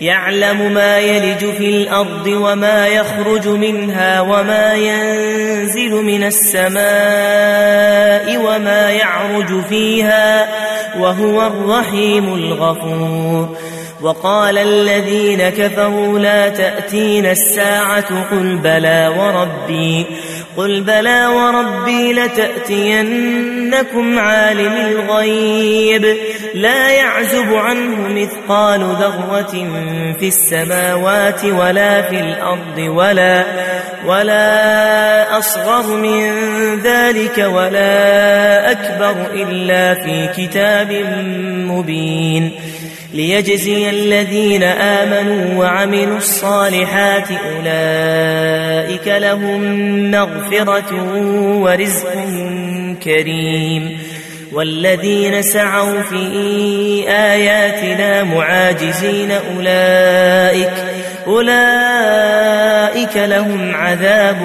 يعلم ما يلج في الأرض وما يخرج منها وما ينزل من السماء وما يعرج فيها وهو الرحيم الغفور. وقال الذين كفروا لا تأتين الساعة قل بلى وربي قل بلى وربي لتأتينكم عالم الغيب لا يعزب عنه مثقال ذرة في السماوات ولا في الأرض ولا ولا أصغر من ذلك ولا أكبر إلا في كتاب مبين. ليجزي الذين آمنوا وعملوا الصالحات أولئك لهم مغفرة ورزق كريم. والذين سعوا في آياتنا معاجزين أولئك أولئك لهم عذاب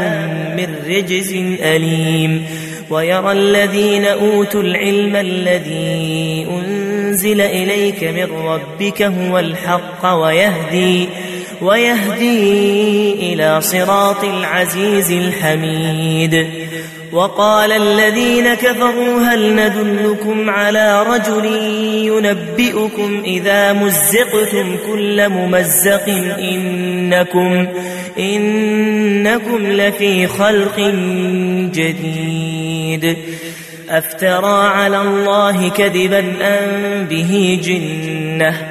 من رجز أليم. ويرى الذين أوتوا العلم الذي أنزل إليك من ربك هو الحق ويهدي ويهدي إلى صراط العزيز الحميد. وقال الذين كفروا هل ندلكم على رجل ينبئكم إذا مزقتم كل ممزق إنكم إنكم لفي خلق جديد. أفترى على الله كذبا أم به جنة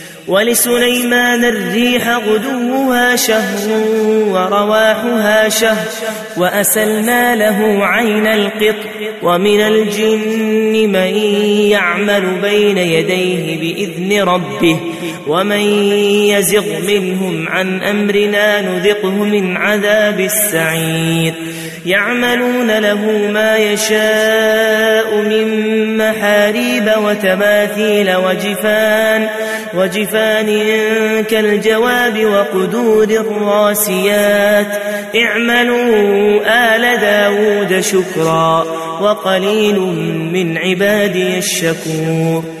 ولسليمان الريح غدوها شهر ورواحها شهر وأسلنا له عين القط ومن الجن من يعمل بين يديه بإذن ربه ومن يزغ منهم عن أمرنا نذقه من عذاب السعير يعملون له ما يشاء من محاريب وتماثيل وجفان وجفان كالجواب وقدور الراسيات. اعملوا آل داود شكرا وقليل من عبادي الشكور.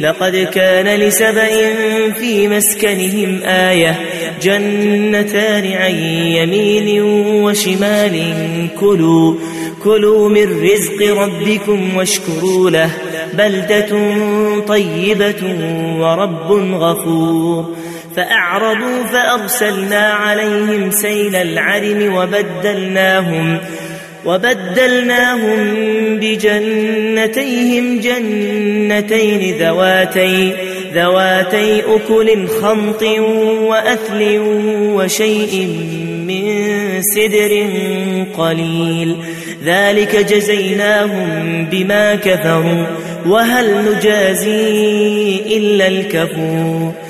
لقد كان لسبأ في مسكنهم آية جنتان عن يمين وشمال. كلوا كلوا من رزق ربكم واشكروا له بلدة طيبة ورب غفور. فأعرضوا فأرسلنا عليهم سيل العرم وبدلناهم وبدلناهم بجنتيهم جنتين ذواتي ذواتي أكل خمط وأثل وشيء من سدر قليل. ذلك جزيناهم بما كفروا وهل نجازي إلا الكفور.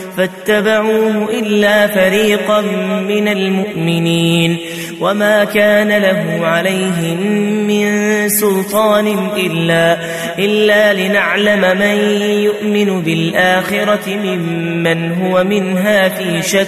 فاتبعوه إلا فريقا من المؤمنين وما كان له عليهم من سلطان إلا, إلا لنعلم من يؤمن بالآخرة ممن هو منها في شك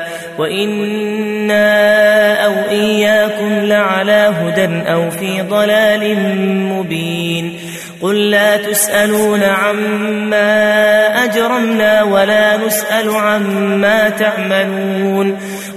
وإنا أو إياكم لعلى هدى أو في ضلال مبين قل لا تسألون عما أجرمنا ولا نسأل عما تعملون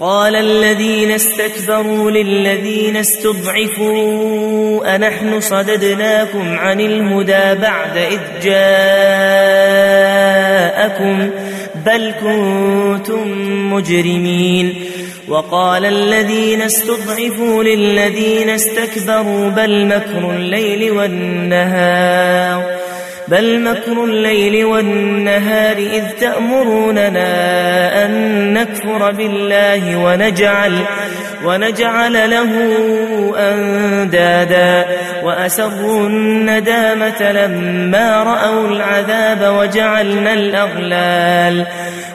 قال الذين استكبروا للذين استضعفوا أنحن صددناكم عن الهدى بعد إذ جاءكم بل كنتم مجرمين وقال الذين استضعفوا للذين استكبروا بل مكر الليل والنهار بل مكر الليل والنهار إذ تأمروننا أن نكفر بالله ونجعل ونجعل له أندادا وأسروا الندامة لما رأوا العذاب وجعلنا الأغلال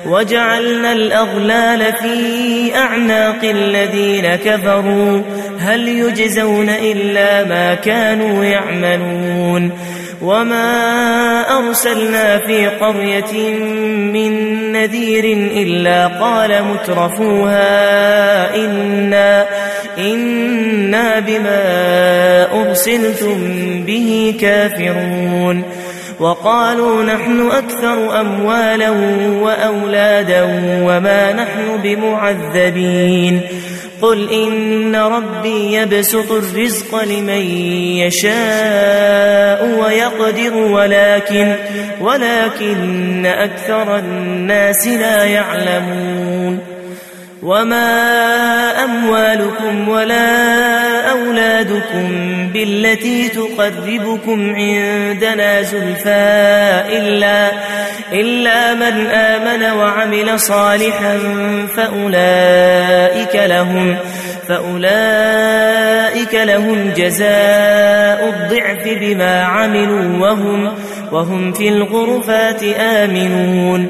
وجعلنا الأغلال في أعناق الذين كفروا. هل يجزون إلا ما كانوا يعملون؟ وما أرسلنا في قرية من نذير إلا قال مترفوها إنا, إنا بما أرسلتم به كافرون وقالوا نحن أكثر أموالا وأولادا وما نحن بمعذبين قل إن ربي يبسط الرزق لمن يشاء ويقدر ولكن ولكن أكثر الناس لا يعلمون. وما أموالكم ولا أولادكم بالتي تقربكم عندنا زلفى إلا, إلا من آمن وعمل صالحا فأولئك لهم فأولئك لهم جزاء الضعف بما عملوا وهم, وهم في الغرفات آمنون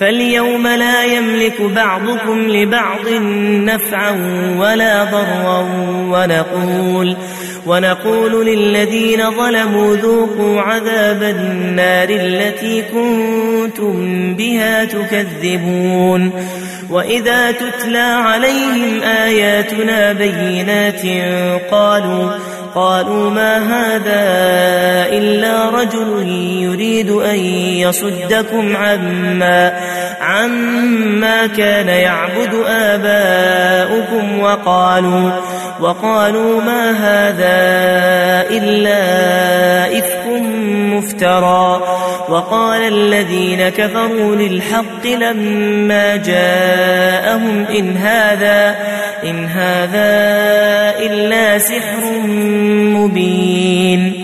فاليوم لا يملك بعضكم لبعض نفعا ولا ضرا ونقول ونقول للذين ظلموا ذوقوا عذاب النار التي كنتم بها تكذبون وإذا تتلى عليهم آياتنا بينات قالوا قالوا ما هذا إلا رجل يريد أن يصدكم عما عما كان يعبد آباؤكم وقالوا وقالوا ما هذا إلا إفك مفترى. وقال الذين كفروا للحق لما جاءهم إن هذا إن هذا إلا سحر مبين.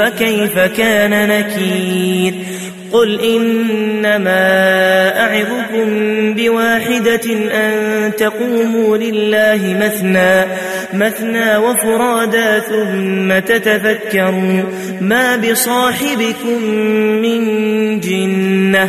فكيف كان نكير؟ قل إنما أعظكم بواحدة أن تقوموا لله مثنى مثنى وفرادا ثم تتفكروا ما بصاحبكم من جنة.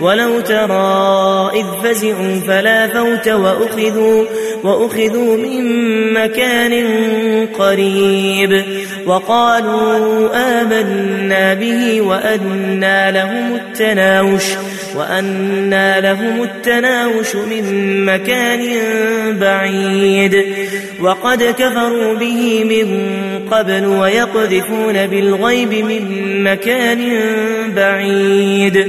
ولو ترى إذ فزعوا فلا فوت وأخذوا, وأخذوا من مكان قريب. وقالوا آمنا به وأنا لهم التناوش وأنا لهم التناوش من مكان بعيد. وقد كفروا به من قبل ويقذفون بالغيب من مكان بعيد.